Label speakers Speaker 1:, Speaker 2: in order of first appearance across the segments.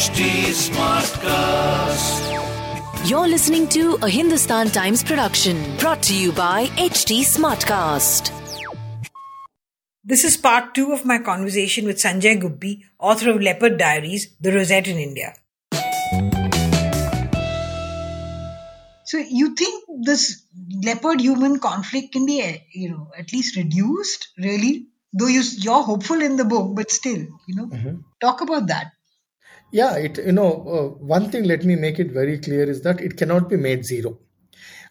Speaker 1: HT Smartcast.
Speaker 2: You're listening to a Hindustan Times production brought to you by HT Smartcast.
Speaker 3: This is part two of my conversation with Sanjay Gubbi, author of Leopard Diaries, The Rosette in India. So you think this leopard human conflict can be, you know, at least reduced, really? Though you, you're hopeful in the book, but still, you know, mm-hmm. talk about that.
Speaker 4: Yeah, it you know uh, one thing. Let me make it very clear is that it cannot be made zero.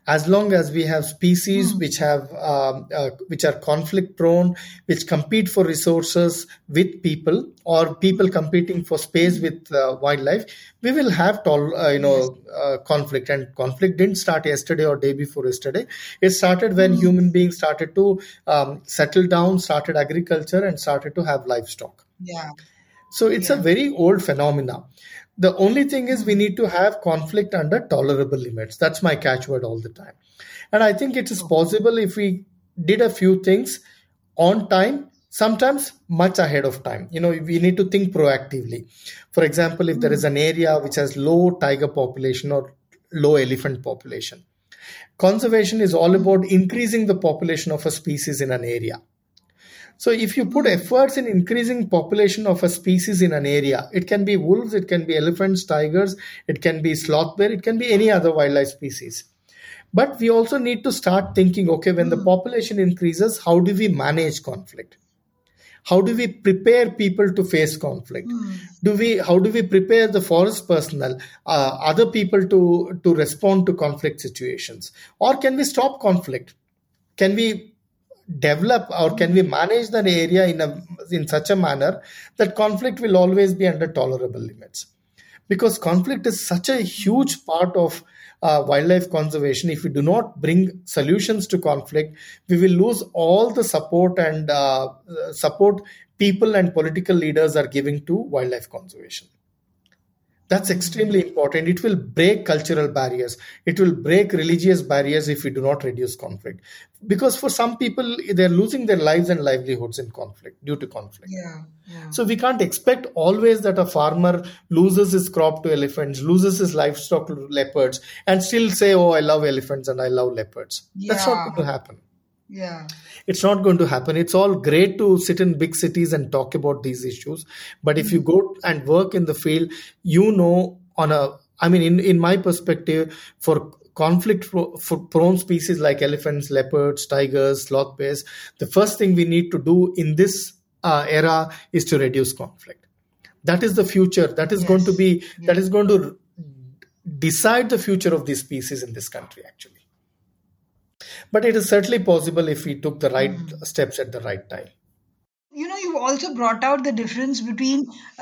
Speaker 4: As long as we have species which have um, uh, which are conflict prone, which compete for resources with people, or people competing for space with uh, wildlife, we will have tol- uh, you know uh, conflict. And conflict didn't start yesterday or day before yesterday. It started when human beings started to um, settle down, started agriculture, and started to have livestock.
Speaker 3: Yeah.
Speaker 4: So it's a very old phenomena. The only thing is we need to have conflict under tolerable limits. That's my catchword all the time. And I think it is possible if we did a few things on time, sometimes much ahead of time. You know, we need to think proactively. For example, if there is an hmm. area which has low tiger population or low elephant population, conservation is all about increasing the population of a species in an area. So if you put efforts in increasing population of a species in an area, it can be wolves, it can be elephants, tigers, it can be sloth bear, it can be any other wildlife species. But we also need to start thinking, okay, when the population increases, how do we manage conflict? How do we prepare people to face conflict? Do we how do we prepare the forest personnel, uh, other people to to respond to conflict situations? Or can we stop conflict? Can we develop or can we manage that area in a in such a manner that conflict will always be under tolerable limits. Because conflict is such a huge part of uh, wildlife conservation. If we do not bring solutions to conflict we will lose all the support and uh, support people and political leaders are giving to wildlife conservation that's extremely important. It will break cultural barriers. It will break religious barriers if we do not reduce conflict. Because for some people, they're losing their lives and livelihoods in conflict due to conflict.
Speaker 3: Yeah. yeah.
Speaker 4: So we can't expect always that a farmer loses his crop to elephants, loses his livestock to leopards, and still say, "Oh, I love elephants and I love leopards." yeah. That's not going to happen
Speaker 3: Yeah.
Speaker 4: it's not going to happen. It's all great to sit in big cities and talk about these issues. But if you go and work in the field you know on a i mean in, in my perspective for conflict for prone species like elephants leopards tigers sloth bears the first thing we need to do in this uh, era is to reduce conflict. That is the future. That is going to be that is going to decide the future of these species in this country actually but it is certainly possible if we took the right steps at the right time
Speaker 3: You know, you also brought out the difference between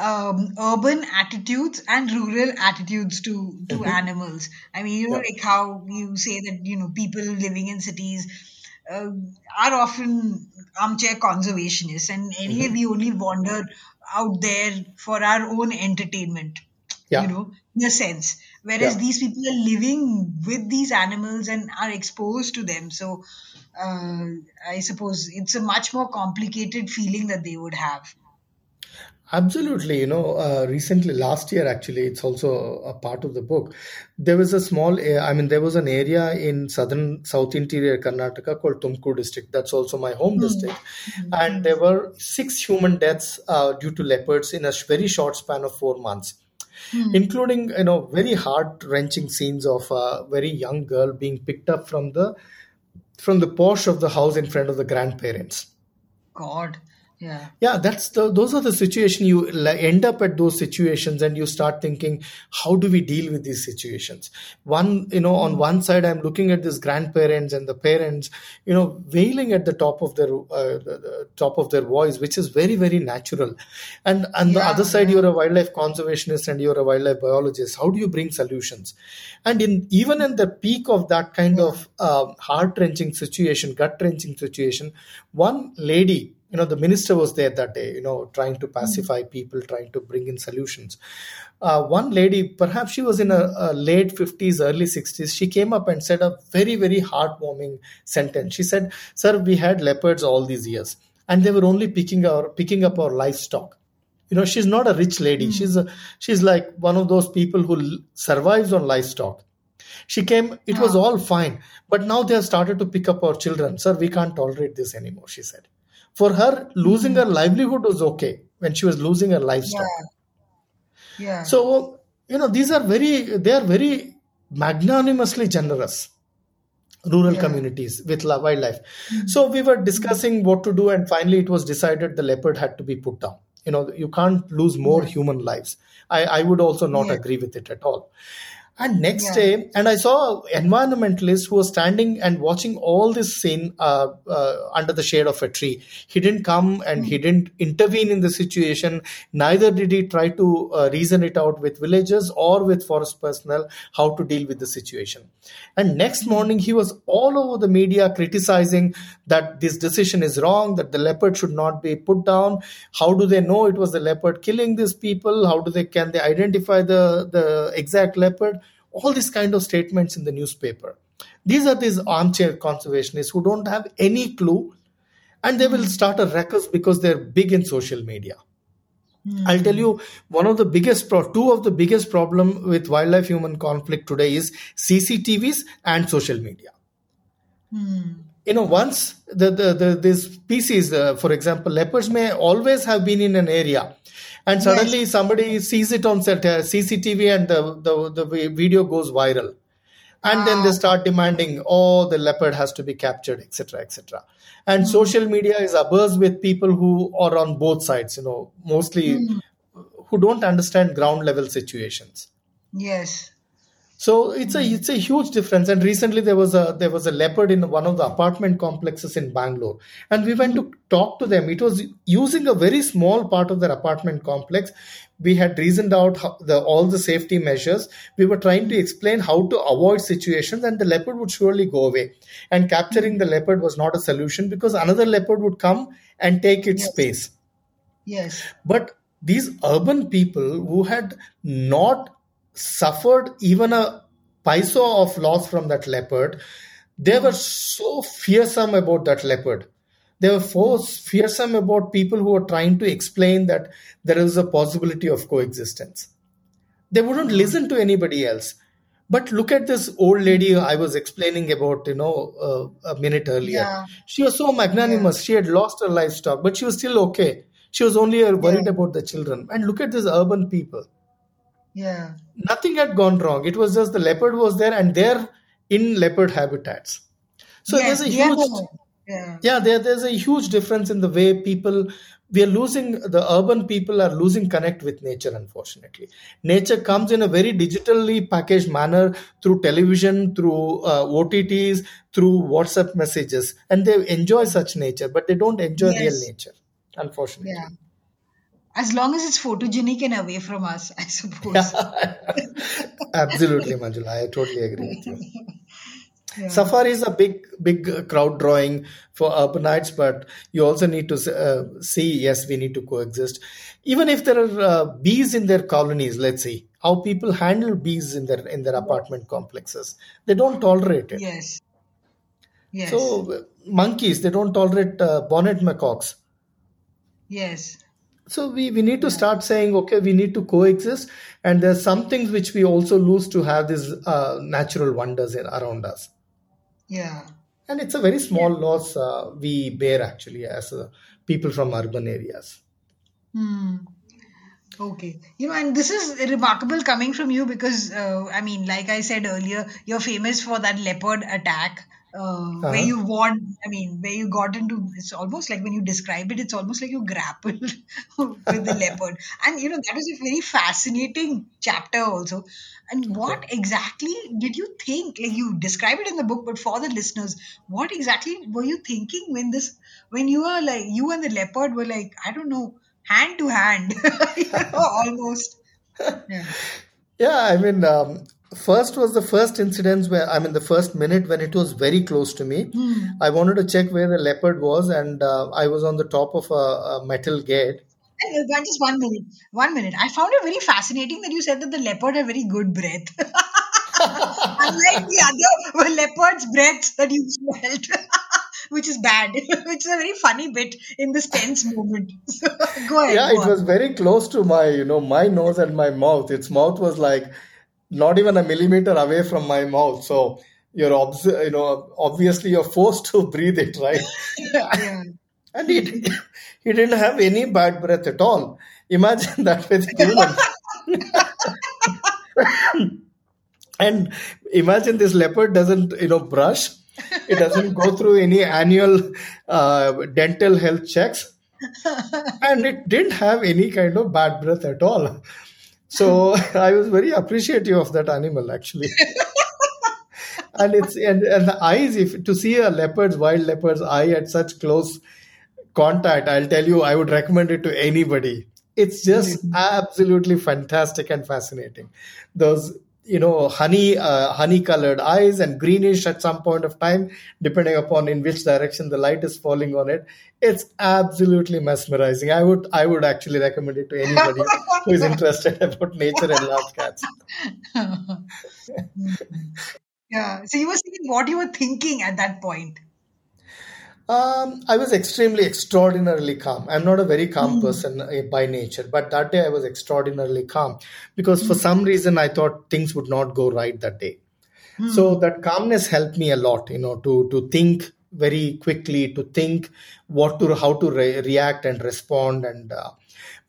Speaker 3: um, urban attitudes and rural attitudes to to animals. I mean, you know,
Speaker 4: Yeah.
Speaker 3: like how you say that you know people living in cities uh, are often armchair conservationists, and anyway, we only wander out there for our own entertainment.
Speaker 4: Yeah.
Speaker 3: You know, in a sense. Whereas
Speaker 4: Yeah.
Speaker 3: these people are living with these animals and are exposed to them. So uh, I suppose it's a much more complicated feeling that they would have.
Speaker 4: Absolutely. You know, uh, recently, last year, actually, it's also a part of the book. There was a small, I mean, there was an area in southern, south interior Karnataka called Tumkur district. That's also my home district. And there were six human deaths uh, due to leopards in a very short span of four months. Hmm. Including, you know, very heart wrenching scenes of a very young girl being picked up from the from the porch of the house in front of the grandparents.
Speaker 3: God. Yeah.
Speaker 4: yeah that's the those are the situation you end up at those situations and you start thinking how do we deal with these situations? One you know on one side i'm looking at these grandparents and the parents you know wailing at the top of their uh, the, the top of their voice which is very very natural. And on the
Speaker 3: Yeah,
Speaker 4: other side you're a wildlife conservationist and you're a wildlife biologist. How do you bring solutions? And in even in the peak of that kind of um, heart wrenching situation gut wrenching situation one lady you know the minister was there that day you know trying to pacify people trying to bring in solutions uh, one lady perhaps she was in a, a late 50s early 60s she came up and said a very very heartwarming sentence she said sir we had leopards all these years and they were only picking our picking up our livestock You know, she's not a rich lady. She's a, she's like one of those people who l- survives on livestock. She came, it was all fine. But now they have started to pick up our children. Sir, we can't tolerate this anymore, she said. For her, losing her mm-hmm. livelihood was okay when she was losing her livestock.
Speaker 3: Yeah. Yeah.
Speaker 4: So, you know, these are very, they are very magnanimously generous rural
Speaker 3: Yeah.
Speaker 4: communities with wildlife. Mm-hmm. So we were discussing what to do, and finally it was decided the leopard had to be put down. You know, you can't lose more human lives. I, I would also not
Speaker 3: Yeah.
Speaker 4: agree with it at all. And next
Speaker 3: Yeah.
Speaker 4: day, and I saw an environmentalist who was standing and watching all this scene uh, uh, under the shade of a tree. He didn't come and he didn't intervene in the situation. Neither did he try to uh, reason it out with villagers or with forest personnel how to deal with the situation. And next morning, he was all over the media criticizing that this decision is wrong, that the leopard should not be put down. How do they know it was the leopard killing these people? How do they can they identify the the exact leopard? All these kind of statements in the newspaper. These are these armchair conservationists who don't have any clue, and they will start a ruckus because they're big in social media. I'll tell you one of the biggest pro- two of the biggest problem with wildlife human conflict today is CCTVs and social media. You know, once the the, the this species, uh, for example, leopards may always have been in an area, and suddenly somebody sees it on set, uh, CCTV and the, the the video goes viral, and then they start demanding, oh, the leopard has to be captured, etc., etc. And social media is abuzz with people who are on both sides. You know, mostly who don't understand ground level situations.
Speaker 3: yes.
Speaker 4: So it's a it's a huge difference. And recently there was a there was a leopard in one of the apartment complexes in Bangalore, and we went to talk to them. It was using a very small part of their apartment complex. We had reasoned out how the all the safety measures. We were trying to explain how to avoid situations, and the leopard would surely go away. And capturing the leopard was not a solution because another leopard would come and take its
Speaker 3: Yes.
Speaker 4: space.
Speaker 3: Yes.
Speaker 4: But these urban people who had not suffered even a paisa of loss from that leopard, they were so fearsome about that leopard. They were so fearsome about people who were trying to explain that there is a possibility of coexistence. They wouldn't listen to anybody else. But look at this old lady I was explaining about, you know, uh, a minute earlier.
Speaker 3: Yeah.
Speaker 4: She was so magnanimous. She had lost her livestock, but she was still okay. She was only worried
Speaker 3: Yeah.
Speaker 4: about the children. And look at these urban people.
Speaker 3: Yeah.
Speaker 4: Nothing had gone wrong. It was just the leopard was there, and they're in leopard habitats. So
Speaker 3: yes.
Speaker 4: there's a huge,
Speaker 3: the- Yeah.
Speaker 4: yeah, there, there's a huge difference in the way people. We are losing the urban people are losing connect with nature. Unfortunately, nature comes in a very digitally packaged manner through television, through uh, OTTs, through WhatsApp messages, and they enjoy such nature, but they don't enjoy real nature. Unfortunately.
Speaker 3: Yeah. As long as it's photogenic and away from us, I suppose.
Speaker 4: Absolutely, Manjula. I totally agree with you.
Speaker 3: Yeah.
Speaker 4: Safari is a big, big crowd drawing for urbanites, but you also need to uh, see, yes, we need to coexist. Even if there are uh, bees in their colonies, let's see how people handle bees in their in their apartment complexes. They don't tolerate it.
Speaker 3: Yes. Yes.
Speaker 4: So uh, monkeys, they don't tolerate uh, bonnet macaques.
Speaker 3: yes.
Speaker 4: So we, we need to start saying, okay, we need to coexist, and there's some things which we also lose to have these uh, natural wonders in, around us.
Speaker 3: Yeah.
Speaker 4: And it's a very small loss uh, we bear actually as uh, people from urban areas.
Speaker 3: Hmm. Okay. You know, and this is remarkable coming from you because, uh, I mean, like I said earlier, you're famous for that leopard attack. Uh, where
Speaker 4: Uh-huh.
Speaker 3: you won, I mean, where you got into, it's almost like when you describe it, it's almost like you grappled with the leopard. And, you know, that was a very fascinating chapter also. And what exactly did you think? Like you describe it in the book, but for the listeners, what exactly were you thinking when this, when you were like, you and the leopard were like, I don't know, hand to hand, you know, almost. Yeah.
Speaker 4: Yeah, I mean, um, first was the first incidents where, I mean, the first minute when it was very close to me. I wanted to check where the leopard was, and uh, I was on the top of a, a metal gate.
Speaker 3: And, uh, just one minute. One minute. I found it very fascinating that you said that the leopard had very good breath. Unlike the other leopard's breath that you smelled. which is bad, which is a very funny bit in this tense moment. So, go ahead.
Speaker 4: Yeah,
Speaker 3: go
Speaker 4: it
Speaker 3: on.
Speaker 4: was very close to my, you know, my nose and my mouth. Its mouth was like not even a millimeter away from my mouth. So you're, obs- you know, obviously you're forced to breathe it, right?
Speaker 3: Yeah.
Speaker 4: And he, he didn't have any bad breath at all. Imagine that with humans. and imagine this leopard doesn't, you know, brush. It doesn't go through any annual uh, dental health checks. And it didn't have any kind of bad breath at all. So I was very appreciative of that animal actually. and it's and, and the eyes, if to see a leopard's wild leopard's eye at such close contact, I'll tell you, I would recommend it to anybody. It's just mm-hmm. absolutely fantastic and fascinating. Those, you know, honey, uh, honey colored eyes and greenish at some point of time, depending upon in which direction the light is falling on it. It's absolutely mesmerizing. I would, I would actually recommend it to anybody who is interested about nature and large cats.
Speaker 3: Yeah. So you were saying what you were thinking at that point.
Speaker 4: Um, I was extremely, extraordinarily calm. I'm not a very calm person uh, by nature, but that day I was extraordinarily calm because for some reason I thought things would not go right that day. So that calmness helped me a lot, you know, to to think very quickly, to think what to how to re- react and respond, and uh,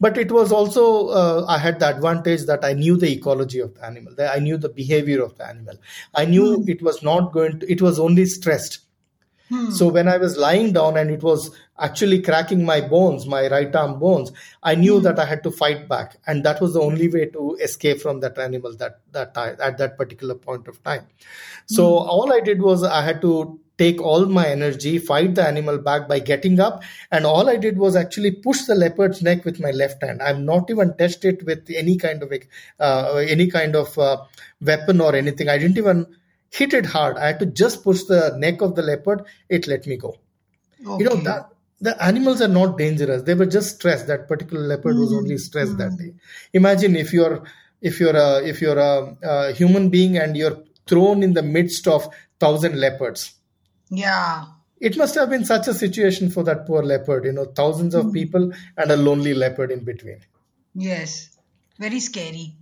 Speaker 4: but it was also uh, I had the advantage that I knew the ecology of the animal, that I knew the behavior of the animal. I knew it was not going to, it was only stressed. So when I was lying down and it was actually cracking my bones, my right arm bones, I knew that I had to fight back, and that was the only way to escape from that animal that that time at that particular point of time. So all I did was I had to take all my energy, fight the animal back by getting up, and all I did was actually push the leopard's neck with my left hand. I've not even touched it with any kind of uh, any kind of uh, weapon or anything. I didn't even hit it hard. I had to just push the neck of the leopard. It let me go. You know that the animals are not dangerous. They were just stressed. That particular leopard was only hmm. stressed that hmm. day. Imagine if you're if you're a if you're a, a human being and you're thrown in the midst of thousand leopards.
Speaker 3: Yeah.
Speaker 4: It must have been such a situation for that poor leopard. You know, thousands of hmm. people and a lonely leopard in between.
Speaker 3: Yes. Very scary.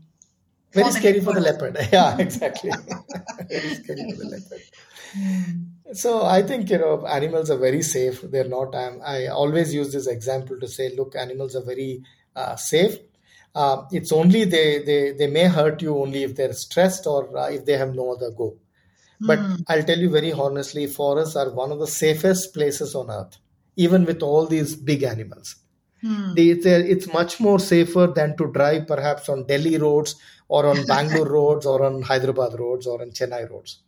Speaker 4: Very scary for the
Speaker 3: leopard.
Speaker 4: Yeah, exactly. very scary for the leopard. So I think you know animals are very safe. They're not. I'm, I always use this example to say, look, animals are very uh, safe. Uh, it's only they, they they may hurt you only if they're stressed or uh, if they have no other go. But I'll tell you very honestly, forests are one of the safest places on earth, even with all these big animals. They, they're- it's much more safer than to drive perhaps on Delhi roads or on Bangalore roads or on Hyderabad roads or on Chennai roads.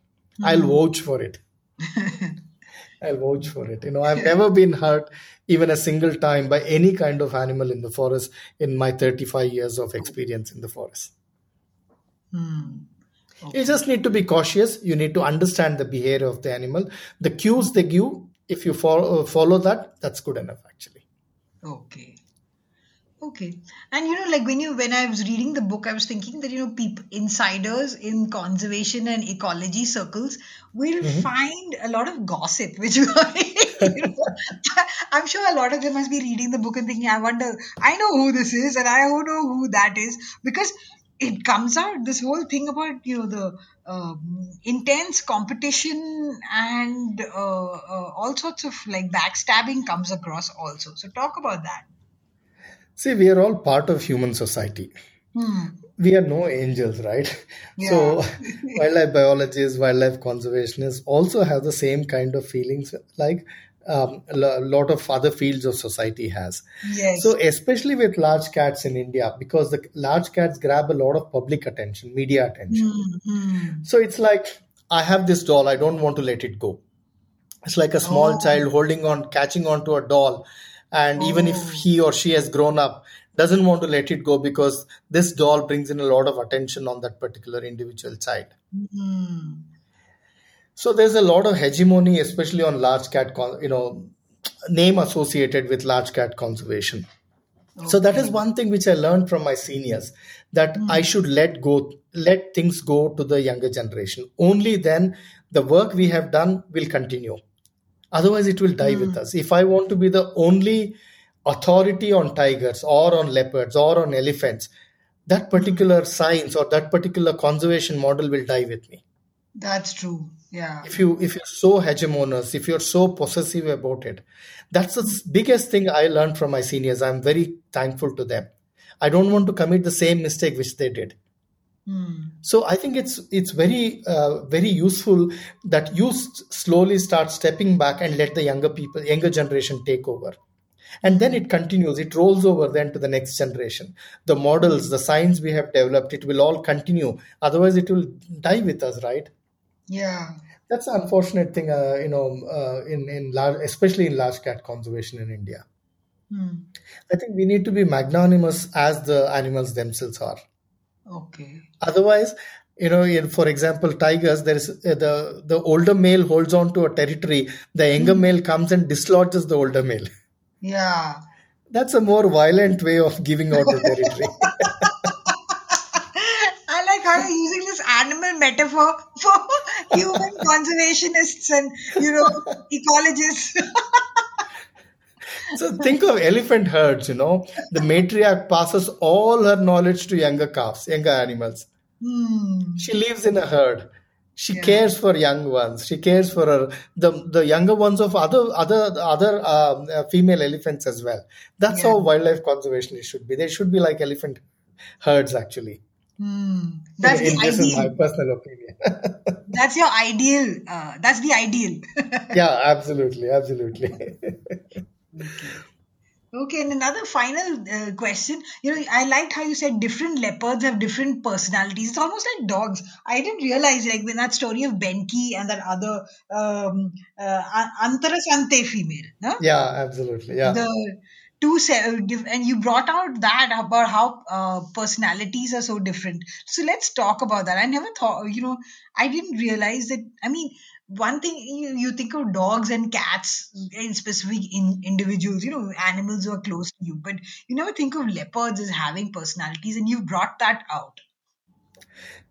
Speaker 4: I'll hmm. vouch for it. I'll vouch for it. You know, I've never been hurt even a single time by any kind of animal in the forest in my 35 years of experience in the forest. Hmm. You just need to be cautious. You need to understand the behavior of the animal. The cues they give, if you follow, follow that, that's good enough actually.
Speaker 3: Okay. Okay. And you know, like when you when I was reading the book, I was thinking that you know, people insiders in conservation and ecology circles will find a lot of gossip, which you know, I'm sure a lot of them must be reading the book and thinking, I wonder, I know who this is, and I don't know who that is, because it comes out this whole thing about you know the um, intense competition and uh, uh, all sorts of like backstabbing comes across also. So talk about that.
Speaker 4: See, we are all part of human society. Hmm. We are no angels, right? So, wildlife biologists, wildlife conservationists also have the same kind of feelings like um, a lot of other fields of society has.
Speaker 3: Yes.
Speaker 4: So, especially with large cats in India, because the large cats grab a lot of public attention, media attention. Hmm, hmm. So, it's like, I have this doll, I don't want to let it go. It's like a small oh. child holding on, catching onto a doll, and even if oh. he or she has grown up, doesn't want to let it go because this doll brings in a lot of attention on that particular individual child. Hmm. So there's a lot of hegemony, especially on large cat, con- you know, name associated with large cat conservation. So that is one thing which I learned from my seniors that hmm. I should let go, let things go to the younger generation. Only then the work we have done will continue. Otherwise, it will die with hmm. us. If I want to be the only authority on tigers or on leopards or on elephants, that particular science or that particular conservation model will die with me.
Speaker 3: That's true. Yeah.
Speaker 4: If you if you're so hegemonous, if you're so possessive about it, that's the biggest thing I learned from my seniors. I'm very thankful to them. I don't want to commit the same mistake which they did. Hmm. So I think it's it's very uh, very useful that you s- slowly start stepping back and let the younger people, younger generation take over, and then it continues. It rolls over then to the next generation. The models, the science we have developed, it will all continue. Otherwise, it will die with us, right?
Speaker 3: Yeah.
Speaker 4: That's an unfortunate thing, uh, you know, uh, in in large, especially in large cat conservation in India. I think we need to be magnanimous as the animals themselves are.
Speaker 3: Okay.
Speaker 4: Otherwise, you know, in, for example, tigers, there is uh, the the older male holds on to a territory. The younger male comes and dislodges the older male.
Speaker 3: Yeah.
Speaker 4: That's a more violent way of giving out the territory.
Speaker 3: I like how you're using this animal metaphor for human conservationists and you know ecologists.
Speaker 4: so think of elephant herds. You know, the matriarch passes all her knowledge to younger calves, younger animals. She lives in a herd. She cares for young ones. She cares for her the the younger ones of other other other um, uh, female elephants as well. That's how wildlife conservationists should be. They should be like elephant herds, actually.
Speaker 3: That's
Speaker 4: In-
Speaker 3: the
Speaker 4: this is my personal opinion.
Speaker 3: That's your ideal. Uh, that's the ideal.
Speaker 4: yeah, absolutely, absolutely.
Speaker 3: Okay, and another final uh, question. You know, I liked how you said different leopards have different personalities. It's almost like dogs. I didn't realize, like, when that story of Benki and that other um, uh, Antarasante female, no?
Speaker 4: yeah, absolutely. Yeah.
Speaker 3: the two se- and you brought out that about how uh, personalities are so different. So let's talk about that. I never thought you know i didn't realize that i mean one thing you, you think of dogs and cats in specific in individuals you know animals who are close to you but you never think of leopards as having personalities and you've brought that out.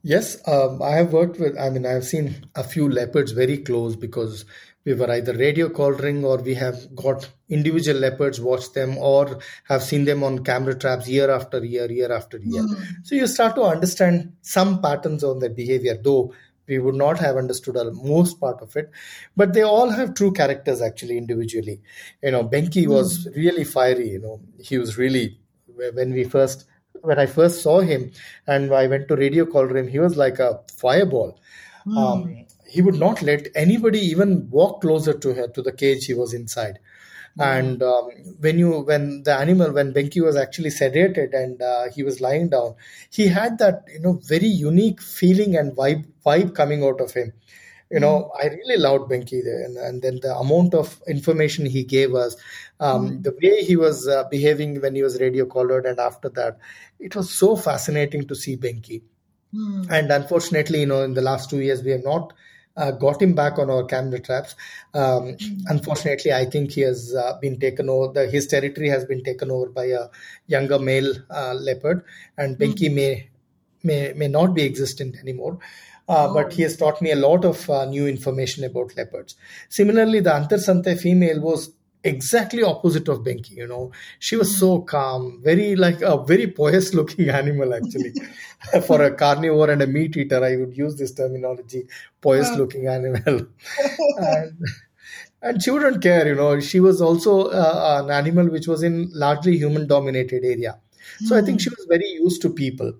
Speaker 4: Yes, um, I have worked with, I mean, I have seen a few leopards very close because we were either radio collaring or we have got individual leopards, watched them, or have seen them on camera traps year after year, year after year. Hmm. So you start to understand some patterns on their behavior, though we would not have understood most part of it. But they all have true characters actually individually. You know, Benki hmm. was really fiery, you know, he was really, when we first when I first saw him and I went to radio collar him, he was like a fireball. Hmm. Um, he would not let anybody even walk closer to her to the cage he was inside. And um, when you when the animal when Benki was actually sedated and uh, he was lying down, he had that you know very unique feeling and vibe vibe coming out of him. You know i really loved benki there and, and then the amount of information he gave us um, the way he was uh, behaving when he was radio collared and after that it was so fascinating to see benki. And unfortunately you know in the last two years we have not uh, got him back on our camera traps. Um, unfortunately i think he has uh, been taken over the, his territory has been taken over by a younger male uh, leopard and benki may may may not be existent anymore. Uh, but he has taught me a lot of uh, new information about leopards. Similarly, the Antarsante female was exactly opposite of Benki. You know, she was so calm, very like a very poised looking animal actually. For a carnivore and a meat eater, I would use this terminology, poised looking animal. and, and she wouldn't care, you know. She was also uh, an animal which was in largely human dominated area. So I think she was very used to people.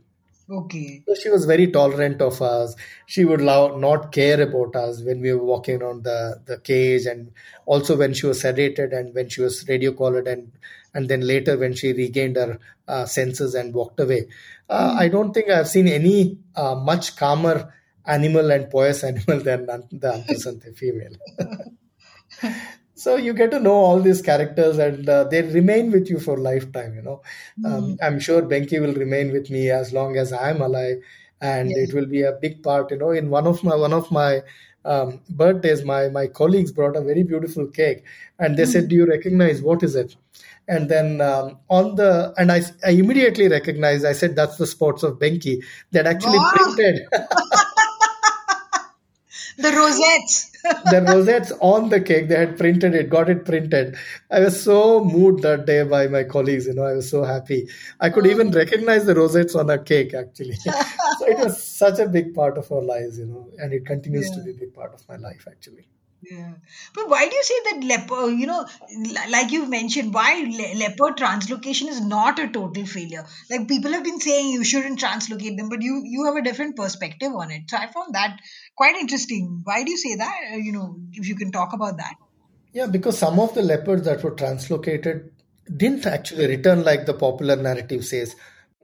Speaker 3: Okay
Speaker 4: So she was very tolerant of us. She would love, not care about us when we were walking around the, the cage, and also when she was sedated and when she was radio collared, and and then later when she regained her uh, senses and walked away. Uh, I don't think I've seen any uh, much calmer animal and poised animal than the Antasante female. so you get to know all these characters and uh, they remain with you for lifetime you know. Um, i'm sure benki will remain with me as long as i am alive and
Speaker 3: Yes.
Speaker 4: it will be a big part you know. In one of my one of my um, birthdays my my colleagues brought a very beautiful cake and they said do you recognize what is it? And then um, on the and I, I immediately recognized i said that's the spots of benki that actually
Speaker 3: Wow.
Speaker 4: printed
Speaker 3: the rosettes.
Speaker 4: the rosettes on the cake. They had printed it, got it printed. I was so moved that day by my colleagues. You know, I was so happy. I could even oh. recognize the rosettes on a cake. Actually, so it was such a big part of our lives. You know, and it continues to be a big part of my life. Actually.
Speaker 3: Yeah. But why do you say that leopard, you know, li- like you've mentioned, why le- leopard translocation is not a total failure? Like people have been saying you shouldn't translocate them, but you you have a different perspective on it. So I found that quite interesting. Why do you say that? Uh, you know, if you can talk about that.
Speaker 4: Yeah, because some of the leopards that were translocated didn't actually return like the popular narrative says.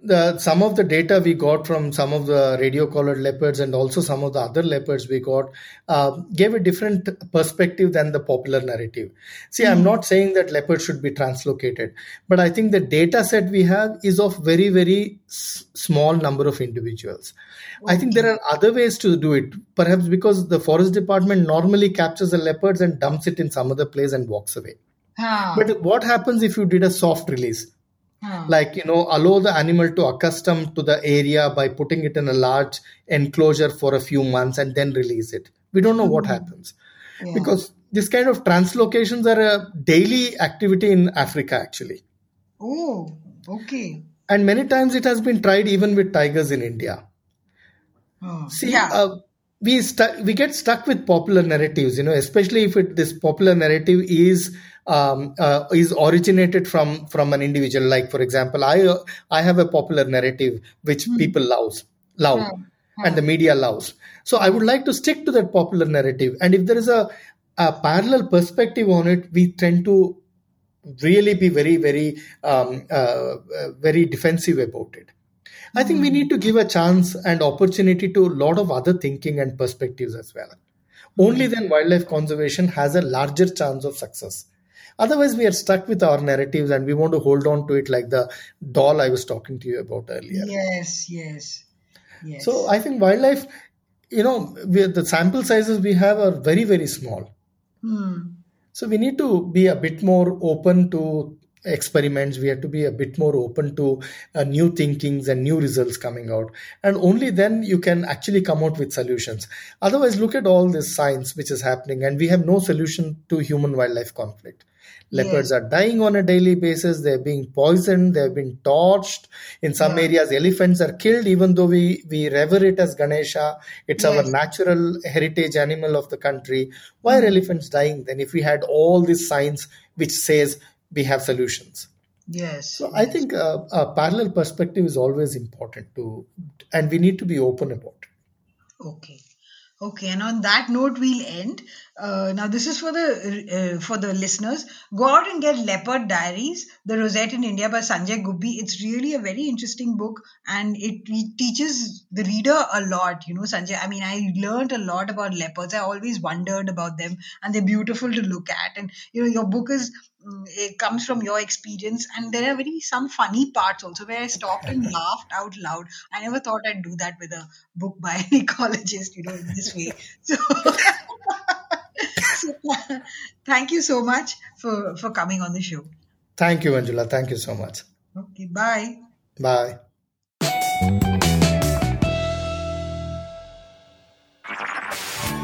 Speaker 4: The, some of the data we got from some of the radio collared leopards and also some of the other leopards we got uh, gave a different perspective than the popular narrative. See, I'm not saying that leopards should be translocated, but I think the data set we have is of very, very s- small number of individuals. I think there are other ways to do it, perhaps because the forest department normally captures the leopards and dumps it in some other place and walks away. But what happens if you did a soft release?
Speaker 3: Huh.
Speaker 4: Like, you know, allow the animal to accustom to the area by putting it in a large enclosure for a few months and then release it. We don't know what hmm. happens.
Speaker 3: Yeah.
Speaker 4: Because this kind of translocations are a daily activity in Africa, actually.
Speaker 3: Oh, okay.
Speaker 4: And many times it has been tried even with tigers in India.
Speaker 3: Oh,
Speaker 4: See,
Speaker 3: yeah.
Speaker 4: uh, we stu- we get stuck with popular narratives, you know, especially if it, this popular narrative is um, uh, is originated from from an individual. Like, for example, I uh, I have a popular narrative which people loves love, and the media loves. So I would like to stick to that popular narrative. And if there is a a parallel perspective on it, we tend to really be very very um, uh, uh, very defensive about it. I think we need to give a chance and opportunity to a lot of other thinking and perspectives as well. Only then wildlife conservation has a larger chance of success. Otherwise, we are stuck with our narratives and we want to hold on to it like the doll I was talking to you about earlier.
Speaker 3: Yes, yes, yes.
Speaker 4: So I think wildlife, you know, we, the sample sizes we have are very, very small.
Speaker 3: Hmm.
Speaker 4: So we need to be a bit more open to experiments. We have to be a bit more open to uh, new thinkings and new results coming out. And only then you can actually come out with solutions. Otherwise, look at all this science which is happening, and we have no solution to human wildlife conflict. Leopards are dying on a daily basis. They're being poisoned. They've been torched. In some areas, elephants are killed, even though we, we revere it as Ganesha. It's our natural heritage animal of the country. Why are elephants dying then if we had all this science which says we have solutions?
Speaker 3: Yes.
Speaker 4: So I think uh, a parallel perspective is always important to, and we need to be open about it.
Speaker 3: Okay. Okay, and on that note, we'll end. Uh, now, this is for the uh, for the listeners. Go out and get Leopard Diaries, The Rosette in India by Sanjay Gubbi. It's really a very interesting book, and it re- teaches the reader a lot. You know, Sanjay. I mean, I learned a lot about leopards. I always wondered about them, and they're beautiful to look at. And you know, your book is Mm, it comes from your experience, and there are very some funny parts also where I stopped and laughed out loud. I never thought I'd do that with a book by an ecologist, you know, in this way. So, so thank you so much for for coming on the show.
Speaker 4: Thank you, Manjula. Thank you so much.
Speaker 3: Okay, bye.
Speaker 4: Bye.